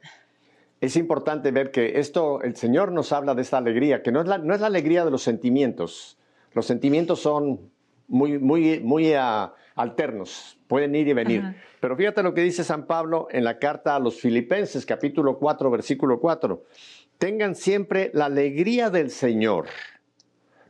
es importante ver que esto, el Señor nos habla de esta alegría, que no es la, no es la alegría de los sentimientos. Los sentimientos son muy, muy, muy ah, alternos, pueden ir y venir. Pero fíjate lo que dice San Pablo en la carta a los Filipenses, capítulo 4, versículo 4. Tengan siempre la alegría del Señor.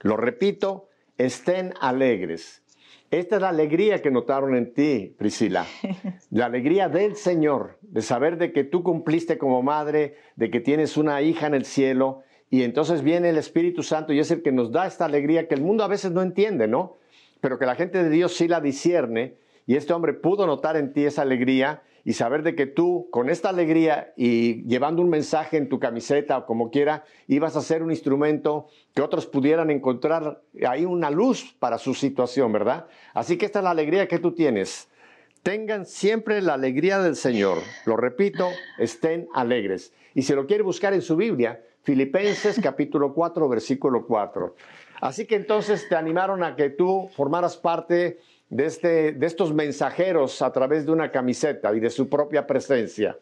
Lo repito, estén alegres. Esta es la alegría que notaron en ti, Priscila. La alegría del Señor, de saber de que tú cumpliste como madre, de que tienes una hija en el cielo, y entonces viene el Espíritu Santo y es el que nos da esta alegría que el mundo a veces no entiende, ¿no? Pero que la gente de Dios sí la discierne y este hombre pudo notar en ti esa alegría y saber de que tú, con esta alegría y llevando un mensaje en tu camiseta o como quiera, ibas a ser un instrumento que otros pudieran encontrar ahí una luz para su situación, ¿verdad? Así que esta es la alegría que tú tienes. Tengan siempre la alegría del Señor. Lo repito, estén alegres. Y si lo quiere buscar en su Biblia, Filipenses capítulo 4, versículo 4. Así que entonces te animaron a que tú formaras parte de, este, de estos mensajeros a través de una camiseta y de su propia presencia.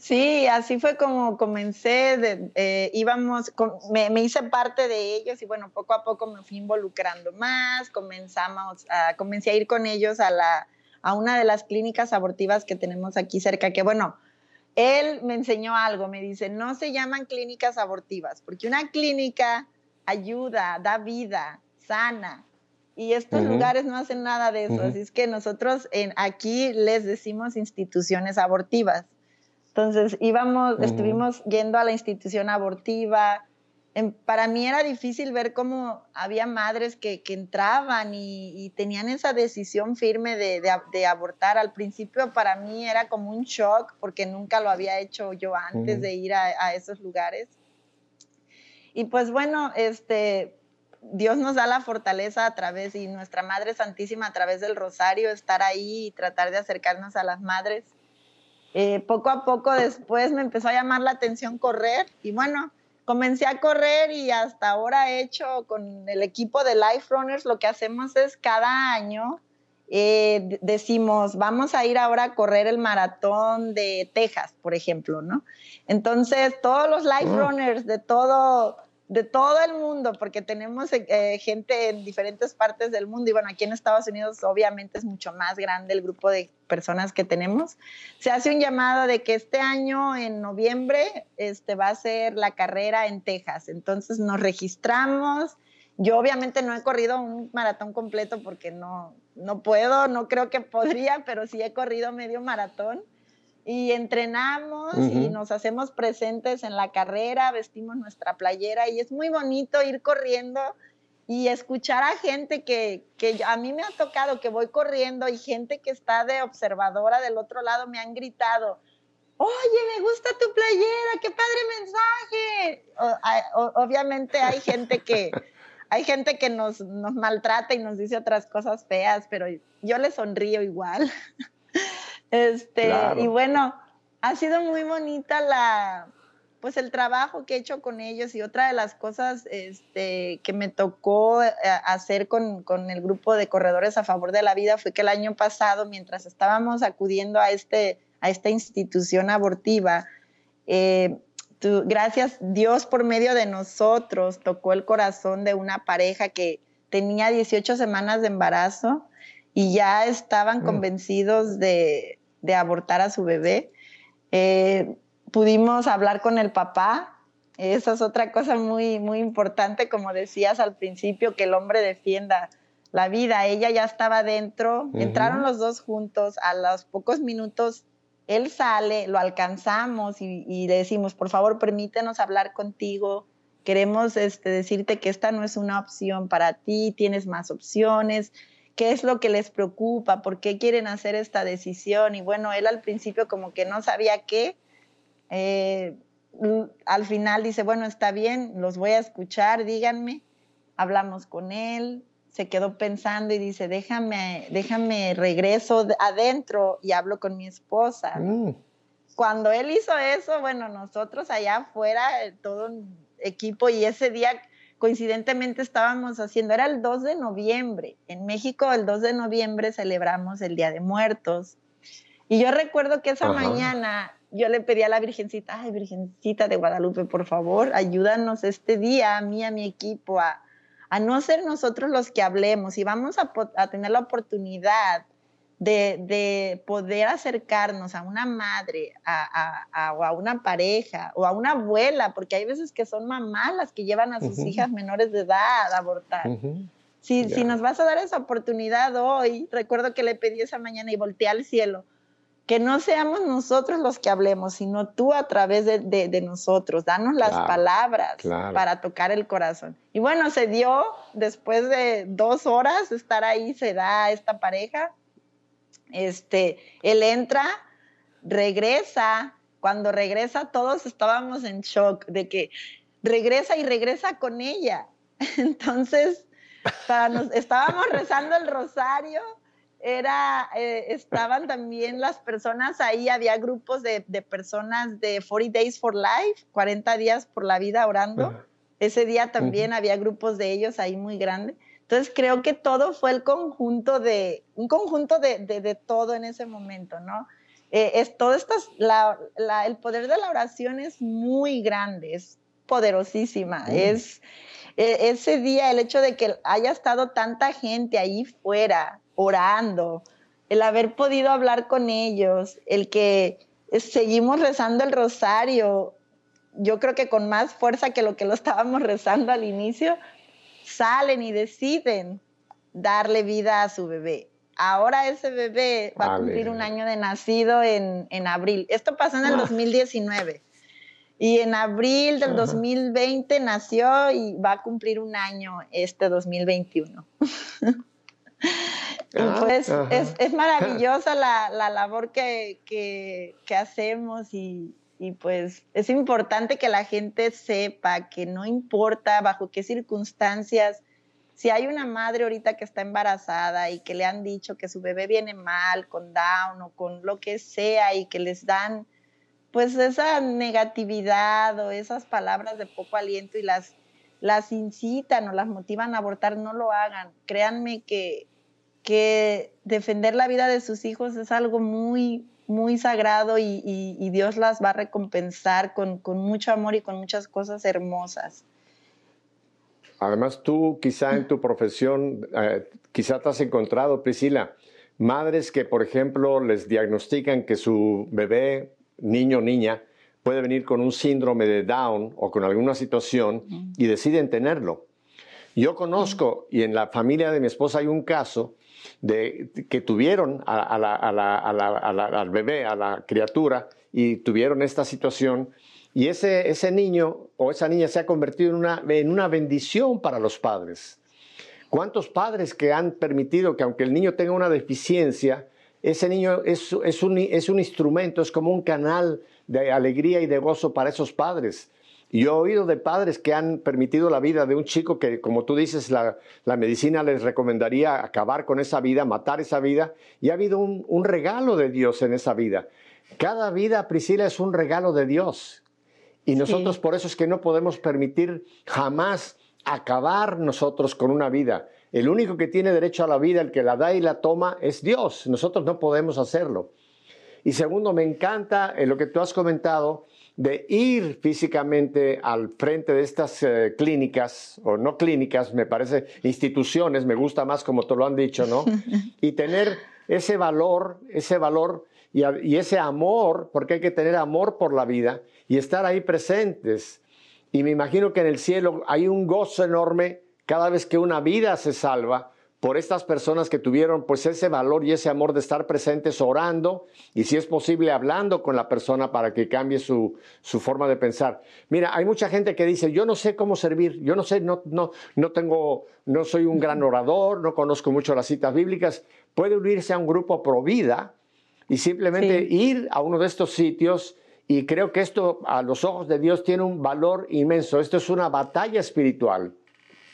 Sí, así fue como comencé, eh, íbamos, me, hice parte de ellos y bueno, poco a poco me fui involucrando más, comenzamos a, comencé a ir con ellos a, la, a una de las clínicas abortivas que tenemos aquí cerca, que bueno, él me enseñó algo, me dice, no se llaman clínicas abortivas, porque una clínica ayuda, da vida, sana, y estos lugares no hacen nada de eso. Así es que nosotros en, aquí les decimos instituciones abortivas. Entonces íbamos, estuvimos yendo a la institución abortiva. para mí era difícil ver cómo había madres que, entraban y, tenían esa decisión firme de, abortar. Al principio para mí era como un shock porque nunca lo había hecho yo antes de ir a, a esos lugares. Y pues bueno, este, Dios nos da la fortaleza a través, y nuestra Madre Santísima a través del rosario, estar ahí y tratar de acercarnos a las madres. Eh, poco a poco después me empezó a llamar la atención correr y bueno, comencé a correr y hasta ahora he hecho con el equipo de Life Runners, lo que hacemos es cada año eh, decimos, vamos a ir ahora a correr el maratón de Texas, por ejemplo, ¿no? Entonces, todos los life ah. runners de todo, de todo el mundo, porque tenemos eh, gente en diferentes partes del mundo y bueno, aquí en Estados Unidos obviamente es mucho más grande el grupo de personas que tenemos. Se hace un llamado de que este año, en noviembre, este, va a ser la carrera en Texas. Entonces nos registramos. Yo obviamente no he corrido un maratón completo porque no, no puedo, no creo que podría, pero sí he corrido medio maratón y entrenamos y nos hacemos presentes en la carrera, vestimos nuestra playera y es muy bonito ir corriendo y escuchar a gente que, que, a mí me ha tocado que voy corriendo y gente que está de observadora del otro lado me han gritado, oye, me gusta tu playera, qué padre mensaje. obviamente hay gente que... Hay gente que nos, nos maltrata y nos dice otras cosas feas, pero yo le sonrío igual. Este, y bueno, ha sido muy bonita la, pues el trabajo que he hecho con ellos y otra de las cosas este, que me tocó eh, hacer con, con, el grupo de corredores a favor de la vida fue que el año pasado, mientras estábamos acudiendo a, este, a esta institución abortiva, eh, gracias Dios por medio de nosotros tocó el corazón de una pareja que tenía 18 semanas de embarazo y ya estaban mm. convencidos de, de abortar a su bebé. Eh, pudimos hablar con el papá. Esa es otra cosa muy, muy importante, como decías al principio, que el hombre defienda la vida. Ella ya estaba dentro, entraron los dos juntos, a los pocos minutos él sale, lo alcanzamos y, le decimos, por favor, permítenos hablar contigo. Queremos este, decirte que esta no es una opción para ti, tienes más opciones qué es lo que les preocupa, por qué quieren hacer esta decisión. Y bueno, él al principio como que no sabía qué. Eh, al final dice, bueno, está bien, los voy a escuchar, díganme. Hablamos con él, se quedó pensando y dice, déjame, déjame regreso adentro y hablo con mi esposa. Mm. Cuando él hizo eso, bueno, nosotros allá afuera, todo un equipo, y ese día coincidentemente estábamos haciendo, era el 2 de noviembre. En México el 2 de noviembre celebramos el Día de Muertos. Y yo recuerdo que esa mañana yo le pedí a la Virgencita, ay Virgencita de Guadalupe, por favor, ayúdanos este día a mí, a mi equipo, a, no ser nosotros los que hablemos y vamos a, a tener la oportunidad de, poder acercarnos a una madre, a, o a una pareja, o a una abuela, porque hay veces que son mamás las que llevan a sus hijas menores de edad a abortar. si, si, nos vas a dar esa oportunidad hoy, recuerdo que le pedí esa mañana y volteé al cielo, que no seamos nosotros los que hablemos, sino tú a través de, de, nosotros, danos las palabras para tocar el corazón. Y bueno, se dio, después de dos horas estar ahí, se da esta pareja, este, él entra, regresa, cuando regresa todos estábamos en shock de que regresa y regresa con ella. Entonces, estábamos rezando el rosario, era, eh, estaban también las personas ahí, había grupos de, personas de 40 Days for Life, 40 días por la vida orando. Ese día también había grupos de ellos ahí muy grandes. Entonces creo que todo fue el conjunto de, un conjunto de, de, todo en ese momento, ¿no? Eh, es todo esto, la, la, el poder de la oración es muy grande, es poderosísima, es e, ese día, el hecho de que haya estado tanta gente ahí fuera orando, el haber podido hablar con ellos, el que seguimos rezando el rosario, yo creo que con más fuerza que lo que lo estábamos rezando al inicio, salen y deciden darle vida a su bebé. Ahora ese bebé va a cumplir un año de nacido en, abril. Esto pasó en el 2019. Ah. Y en abril del 2020 nació y va a cumplir un año este 2021. Ah, pues es, maravillosa la, labor que, que, que hacemos y, y pues es importante que la gente sepa que no importa bajo qué circunstancias, si hay una madre ahorita que está embarazada y que le han dicho que su bebé viene mal, con Down o con lo que sea y que les dan pues esa negatividad o esas palabras de poco aliento y las, las incitan o las motivan a abortar, no lo hagan. Créanme que que defender la vida de sus hijos es algo muy, muy sagrado y, Dios las va a recompensar con, mucho amor y con muchas cosas hermosas. Además, tú quizá en tu profesión, eh, quizá te has encontrado, Priscila, madres que, por ejemplo, les diagnostican que su bebé, niño o niña, puede venir con un síndrome de Down o con alguna situación y deciden tenerlo. Yo conozco, y en la familia de mi esposa hay un caso que tuvieron al bebé, a la criatura, y tuvieron esta situación, y ese, niño o esa niña se ha convertido en una, en una bendición para los padres. ¿Cuántos padres que han permitido que aunque el niño tenga una deficiencia, ese niño es, un, es un instrumento, es como un canal de alegría y de gozo para esos padres? Yo he oído de padres que han permitido la vida de un chico que, como tú dices, la, medicina les recomendaría acabar con esa vida, matar esa vida, y ha habido un, regalo de Dios en esa vida. Cada vida, Priscila, es un regalo de Dios. Y nosotros por eso es que no podemos permitir jamás acabar nosotros con una vida. El único que tiene derecho a la vida, el que la da y la toma, es Dios. Nosotros no podemos hacerlo. Y segundo, me encanta lo que tú has comentado de ir físicamente al frente de estas eh, clínicas, o no clínicas, me parece instituciones, me gusta más como te lo han dicho, ¿no? Y tener ese valor, ese valor y, y ese amor, porque hay que tener amor por la vida y estar ahí presentes. Y me imagino que en el cielo hay un gozo enorme cada vez que una vida se salva, por estas personas que tuvieron pues ese valor y ese amor de estar presentes orando y si es posible hablando con la persona para que cambie su, su, forma de pensar. Mira, hay mucha gente que dice, yo no sé cómo servir, yo no sé, no, no, no tengo, no soy un gran orador, no conozco mucho las citas bíblicas. Puede unirse a un grupo pro vida y simplemente ir a uno de estos sitios y creo que esto a los ojos de Dios tiene un valor inmenso. Esto es una batalla espiritual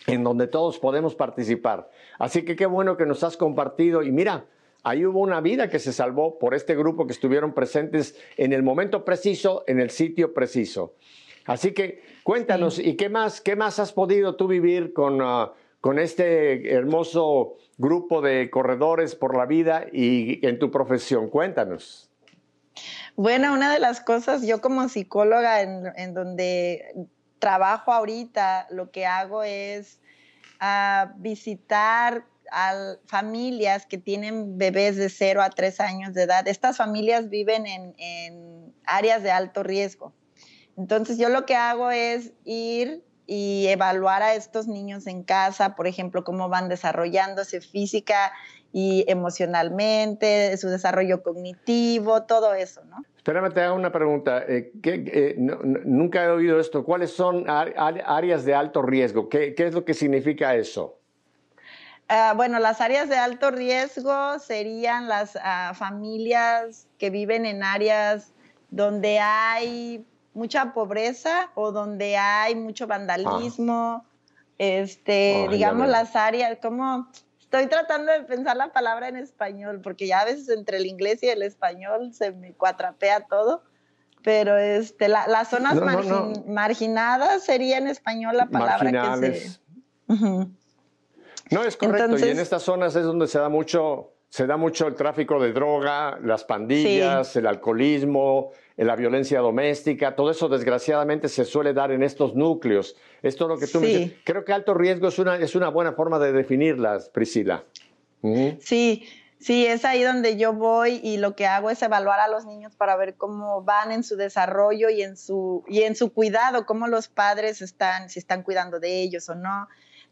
en donde todos podemos participar. Así que qué bueno que nos has compartido y mira, ahí hubo una vida que se salvó por este grupo que estuvieron presentes en el momento preciso, en el sitio preciso. Así que cuéntanos, ¿y qué más, qué más has podido tú vivir con, ah, con este hermoso grupo de corredores por la vida y en tu profesión? Cuéntanos. Bueno, una de las cosas, yo como psicóloga en, en donde trabajo ahorita, lo que hago es ah, visitar a familias que tienen bebés de 0 a 3 años de edad. Estas familias viven en, áreas de alto riesgo. Entonces yo lo que hago es ir y evaluar a estos niños en casa, por ejemplo, cómo van desarrollándose física y emocionalmente, su desarrollo cognitivo, todo eso, ¿no? Espérame, te hago una pregunta. Eh, eh, nunca he oído esto. ¿Cuáles son áreas de alto riesgo? ¿Qué, es lo que significa eso? Ah, bueno, las áreas de alto riesgo serían las ah, familias que viven en áreas donde hay mucha pobreza o donde hay mucho vandalismo. Ah. Este, digamos las áreas, como Estoy tratando de pensar la palabra en español, porque ya a veces entre el inglés y el español se me cuatrapea todo. Pero este, las zonas marginadas sería en español la palabra que se. No, es correcto. y en estas zonas es donde se da mucho se da mucho el tráfico de droga, las pandillas, el alcoholismo, la violencia doméstica, todo eso desgraciadamente se suele dar en estos núcleos. Esto es lo que tú me dices. Creo que alto riesgo es una, es una buena forma de definirlas, Priscila. Sí, sí, es ahí donde yo voy y lo que hago es evaluar a los niños para ver cómo van en su desarrollo y en su, y en su cuidado, cómo los padres están, si están cuidando de ellos o no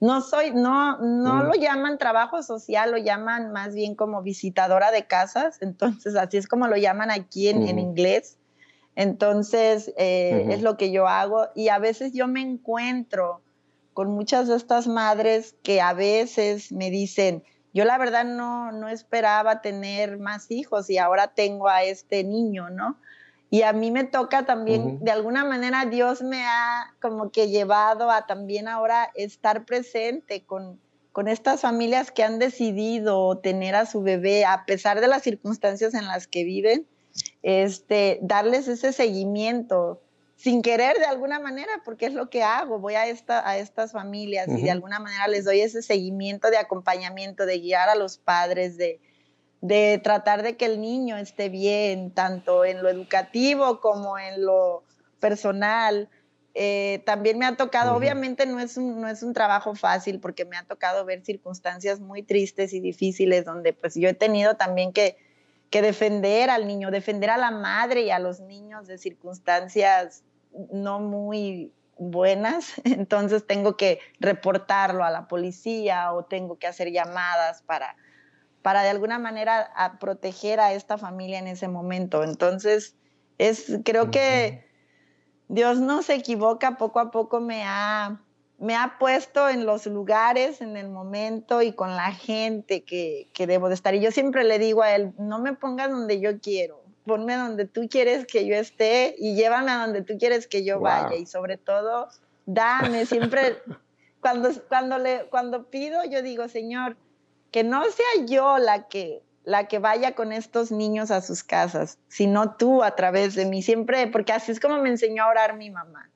no soy, no, no mm. lo llaman trabajo social, lo llaman más bien como visitadora de casas, entonces así es como lo llaman aquí en, inglés. Entonces eh, es lo que yo hago y a veces yo me encuentro con muchas de estas madres que a veces me dicen, yo la verdad no, no esperaba tener más hijos y ahora tengo a este niño, ¿no? Y a mí me toca también, de alguna manera Dios me ha como que llevado a también ahora estar presente con, con estas familias que han decidido tener a su bebé a pesar de las circunstancias en las que viven, este, darles ese seguimiento sin querer de alguna manera, porque es lo que hago, voy a, esta, a estas familias y de alguna manera les doy ese seguimiento de acompañamiento, de guiar a los padres, de, de tratar de que el niño esté bien, tanto en lo educativo como en lo personal. Eh, también me ha tocado, obviamente no es, un, no es un trabajo fácil porque me ha tocado ver circunstancias muy tristes y difíciles donde pues yo he tenido también que, que defender al niño, defender a la madre y a los niños de circunstancias no muy buenas, entonces tengo que reportarlo a la policía o tengo que hacer llamadas para, para de alguna manera proteger a esta familia en ese momento. Entonces, es, creo que Dios no se equivoca, poco a poco me ha, me ha puesto en los lugares, en el momento y con la gente que, que debo de estar. Y yo siempre le digo a él, no me pongas donde yo quiero, ponme donde tú quieres que yo esté y llévame a donde tú quieres que yo vaya. Y sobre todo, dame, siempre, cuando, cuando, le, cuando pido, yo digo, Señor, que no sea yo la que, la que vaya con estos niños a sus casas, sino tú a través de mí, siempre, porque así es como me enseñó a orar mi mamá.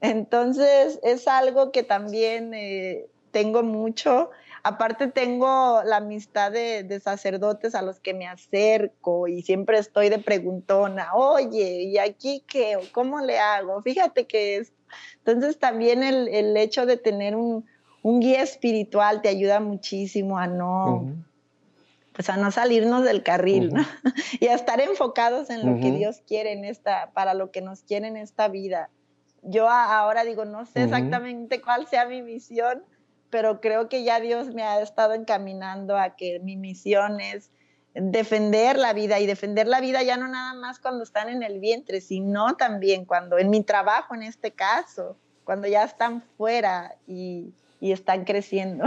Entonces, es algo que también eh, tengo mucho. Aparte tengo la amistad de, sacerdotes a los que me acerco y siempre estoy de preguntona, oye, ¿y aquí qué? ¿Cómo le hago? Fíjate que es... Entonces también el, el hecho de tener un, un guía espiritual te ayuda muchísimo a no, pues a no salirnos del carril, ¿no? y a estar enfocados en lo que Dios quiere en esta, para lo que nos quiere en esta vida. Yo ahora digo, no sé exactamente cuál sea mi misión, pero creo que ya Dios me ha estado encaminando a que mi misión es defender la vida y defender la vida ya no nada más cuando están en el vientre, sino también cuando en mi trabajo en este caso, cuando ya están fuera y, y están creciendo.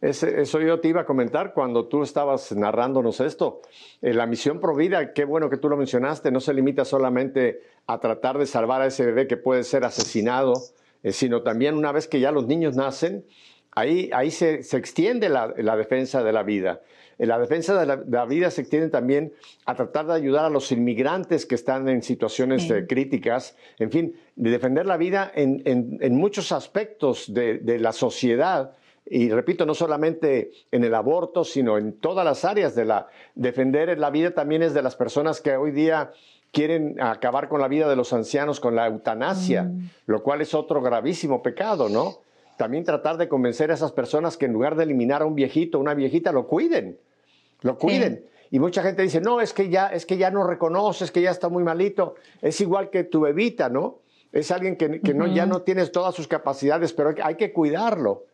eso yo te iba a comentar cuando tú estabas narrándonos esto. Eh, la misión Provida, qué bueno que tú lo mencionaste, no se limita solamente a tratar de salvar a ese bebé que puede ser asesinado, eh, sino también una vez que ya los niños nacen, ahí, ahí se, se extiende la, la, defensa de la vida. En la defensa de la, vida se extiende también a tratar de ayudar a los inmigrantes que están en situaciones críticas, en fin, de defender la vida en, en, muchos aspectos de, de, la sociedad. Y repito, no solamente en el aborto, sino en todas las áreas de la defender la vida también es de las personas que hoy día quieren acabar con la vida de los ancianos con la eutanasia, mm. lo cual es otro gravísimo pecado, ¿no? También tratar de convencer a esas personas que en lugar de eliminar a un viejito o una viejita, lo cuiden lo cuiden. Y mucha gente dice, no, es que ya, es que ya no reconoces, que ya está muy malito. Es igual que tu bebita, ¿no? Es alguien que, que no, ya no tienes todas sus capacidades, pero hay que cuidarlo.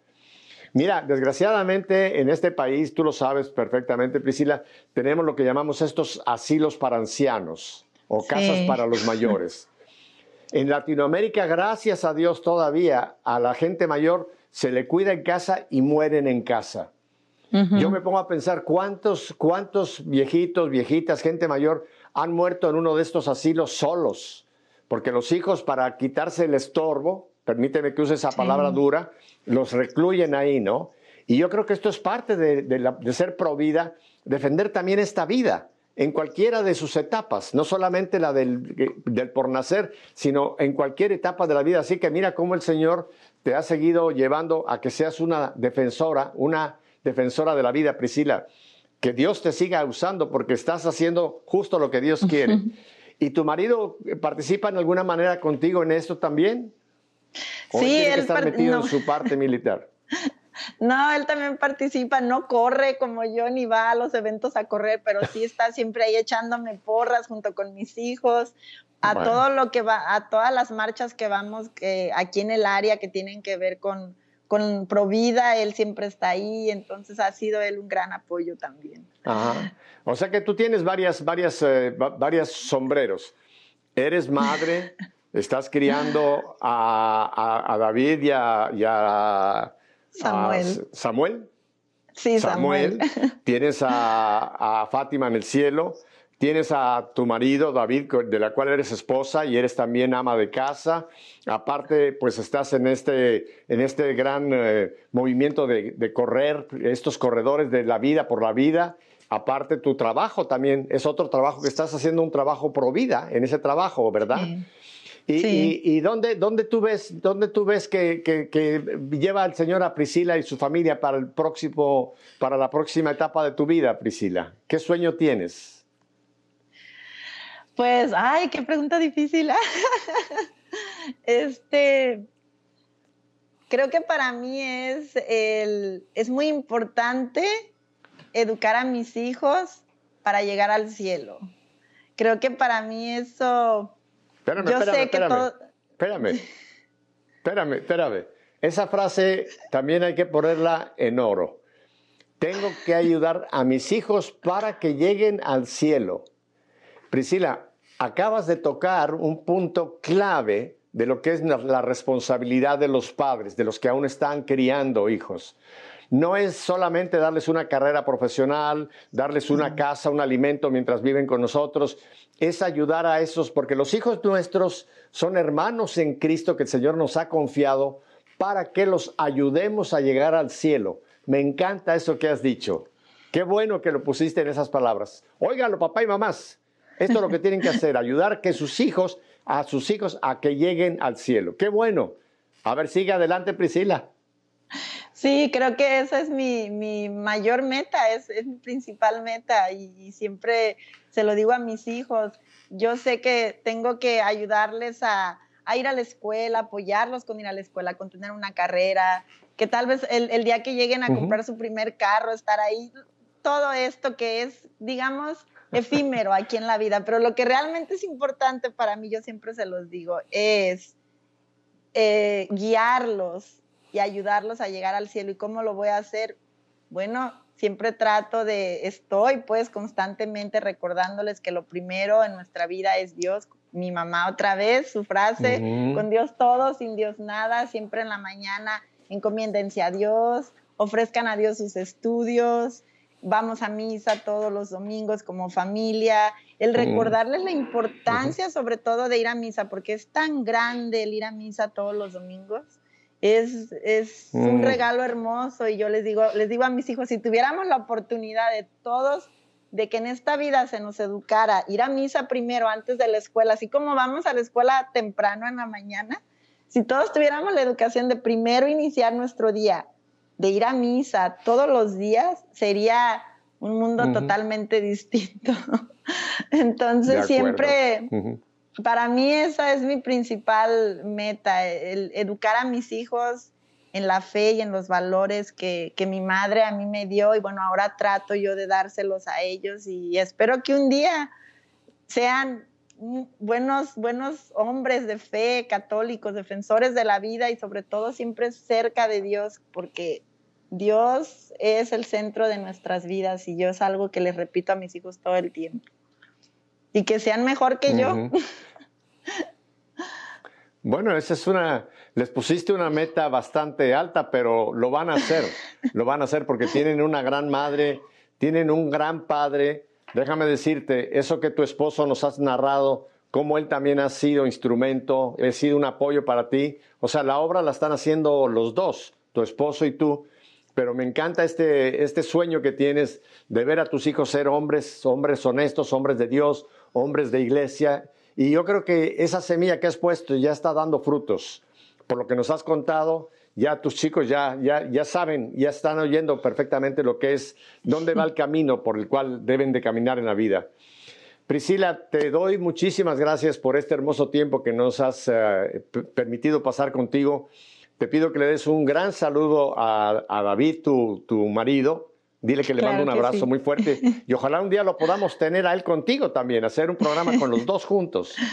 Mira, desgraciadamente en este país, tú lo sabes perfectamente, Priscila, tenemos lo que llamamos estos asilos para ancianos o casas para los mayores. En Latinoamérica, gracias a Dios todavía, a la gente mayor se le cuida en casa y mueren en casa. Yo me pongo a pensar cuántos, cuántos viejitos, viejitas, gente mayor han muerto en uno de estos asilos solos, porque los hijos para quitarse el estorbo, permíteme que use esa palabra dura, los recluyen ahí, ¿no? Y yo creo que esto es parte de, de ser provida, defender también esta vida en cualquiera de sus etapas, no solamente la del, del por nacer, sino en cualquier etapa de la vida. Así que mira cómo el Señor te ha seguido llevando a que seas una defensora, una defensora de la vida, Priscila. Que Dios te siga usando porque estás haciendo justo lo que Dios quiere. ¿Y tu marido participa en alguna manera contigo en esto también? ¿O sí, él está metido en su parte militar. No, él también participa, no corre como yo ni va a los eventos a correr, pero sí está siempre ahí echándome porras junto con mis hijos, a todo lo que va, a todas las marchas que vamos que aquí en el área que tienen que ver con, con Provida, él siempre está ahí, entonces ha sido él un gran apoyo también. Ajá. O sea que tú tienes varias, varias, eh, varias sombreros. Eres madre, estás criando a, David y a, Samuel. Samuel. Sí, Samuel. Tienes a, Fátima en el cielo. Tienes a tu marido, David, de la cual eres esposa y eres también ama de casa. Aparte, pues estás en este, en este gran eh, movimiento de, correr, estos corredores de la vida por la vida. aparte tu trabajo también es otro trabajo que estás haciendo un trabajo pro vida en ese trabajo, ¿verdad? Y, y, dónde, dónde, tú ves, dónde tú ves que, que, lleva el Señor a Priscila y su familia para, el próximo, para la próxima etapa de tu vida, Priscila? ¿Qué sueño tienes? Pues, ay, qué pregunta difícil. este, creo que para mí es, el, es muy importante educar a mis hijos para llegar al cielo. Creo que para mí eso Espérame, Yo espérame, sé que espérame, espérame, espérame, espérame. Esa frase también hay que ponerla en oro. Tengo que ayudar a mis hijos para que lleguen al cielo. Priscila, acabas de tocar un punto clave de lo que es la responsabilidad de los padres, de los que aún están criando hijos no es solamente darles una carrera profesional, darles una casa, un alimento mientras viven con nosotros, es ayudar a esos, porque los hijos nuestros son hermanos en Cristo que el Señor nos ha confiado para que los ayudemos a llegar al cielo. Me encanta eso que has dicho. Qué bueno que lo pusiste en esas palabras. Óigalo, papá y mamás. Esto es lo que tienen que hacer, ayudar que sus hijos, a sus hijos, a que lleguen al cielo. Qué bueno. A ver, sigue adelante, Priscila. Sí, creo que esa es mi, mayor meta, es, mi principal meta y, siempre se lo digo a mis hijos. Yo sé que tengo que ayudarles a, ir a la escuela, apoyarlos con ir a la escuela, con tener una carrera, que tal vez el, día que lleguen a comprar su primer carro, estar ahí, todo esto que es, digamos, efímero aquí en la vida. Pero lo que realmente es importante para mí, yo siempre se los digo, es eh, guiarlos y ayudarlos a llegar al cielo. ¿Y cómo lo voy a hacer? Bueno, siempre trato de, estoy pues constantemente recordándoles que lo primero en nuestra vida es Dios. Mi mamá otra vez, su frase, con Dios todo, sin Dios nada, siempre en la mañana encomiéndense a Dios, ofrezcan a Dios sus estudios, vamos a misa todos los domingos como familia, el recordarles la importancia sobre todo de ir a misa, porque es tan grande el ir a misa todos los domingos. Es, es un mm. regalo hermoso y yo les digo, les digo a mis hijos, si tuviéramos la oportunidad de todos, de que en esta vida se nos educara, ir a misa primero antes de la escuela, así como vamos a la escuela temprano en la mañana, si todos tuviéramos la educación de primero iniciar nuestro día, de ir a misa todos los días, sería un mundo totalmente distinto. Entonces siempre para mí esa es mi principal meta, el educar a mis hijos en la fe y en los valores que, mi madre a mí me dio y bueno, ahora trato yo de dárselos a ellos y espero que un día sean buenos, buenos hombres de fe, católicos, defensores de la vida y sobre todo siempre cerca de Dios, porque Dios es el centro de nuestras vidas y yo es algo que les repito a mis hijos todo el tiempo y que sean mejor que yo. Bueno, esa es una, les pusiste una meta bastante alta, pero lo van a hacer, lo van a hacer porque tienen una gran madre, tienen un gran padre. Déjame decirte, eso que tu esposo nos has narrado, cómo él también ha sido instrumento, ha sido un apoyo para ti. O sea, la obra la están haciendo los dos, tu esposo y tú pero me encanta este, este sueño que tienes de ver a tus hijos ser hombres, hombres honestos, hombres de Dios, hombres de iglesia. Y yo creo que esa semilla que has puesto ya está dando frutos. Por lo que nos has contado, ya tus chicos ya, ya, ya saben, ya están oyendo perfectamente lo que es, dónde va el camino por el cual deben de caminar en la vida. Priscila, te doy muchísimas gracias por este hermoso tiempo que nos has eh, permitido pasar contigo. Te pido que le des un gran saludo a, David, tu, tu, marido. Dile que le mando un abrazo muy fuerte y ojalá un día lo podamos tener a él contigo también, hacer un programa con los dos juntos.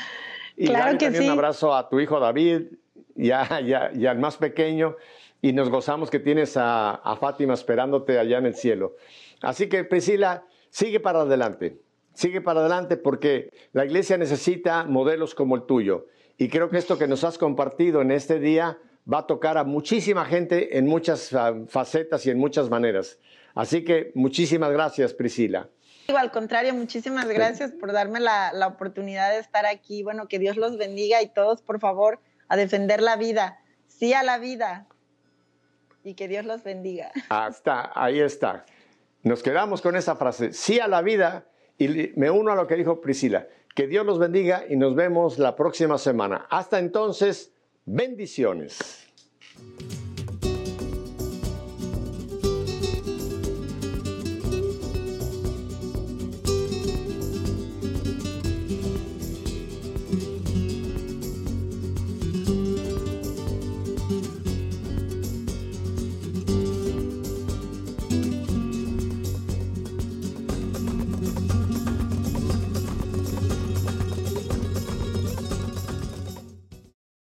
Y claro también un abrazo a tu hijo David y, al más pequeño y nos gozamos que tienes a, a Fátima esperándote allá en el cielo. Así que Priscila, sigue para adelante, sigue para adelante porque la iglesia necesita modelos como el tuyo. Y creo que esto que nos has compartido en este día va a tocar a muchísima gente en muchas ah, facetas y en muchas maneras. Así que muchísimas gracias, Priscila. Al contrario, muchísimas gracias por darme la, la, oportunidad de estar aquí. Bueno, que Dios los bendiga y todos, por favor, a defender la vida. Sí a la vida. Y que Dios los bendiga. Hasta, ahí está. Nos quedamos con esa frase, sí a la vida, y me uno a lo que dijo Priscila. Que Dios los bendiga y nos vemos la próxima semana. Hasta entonces, bendiciones.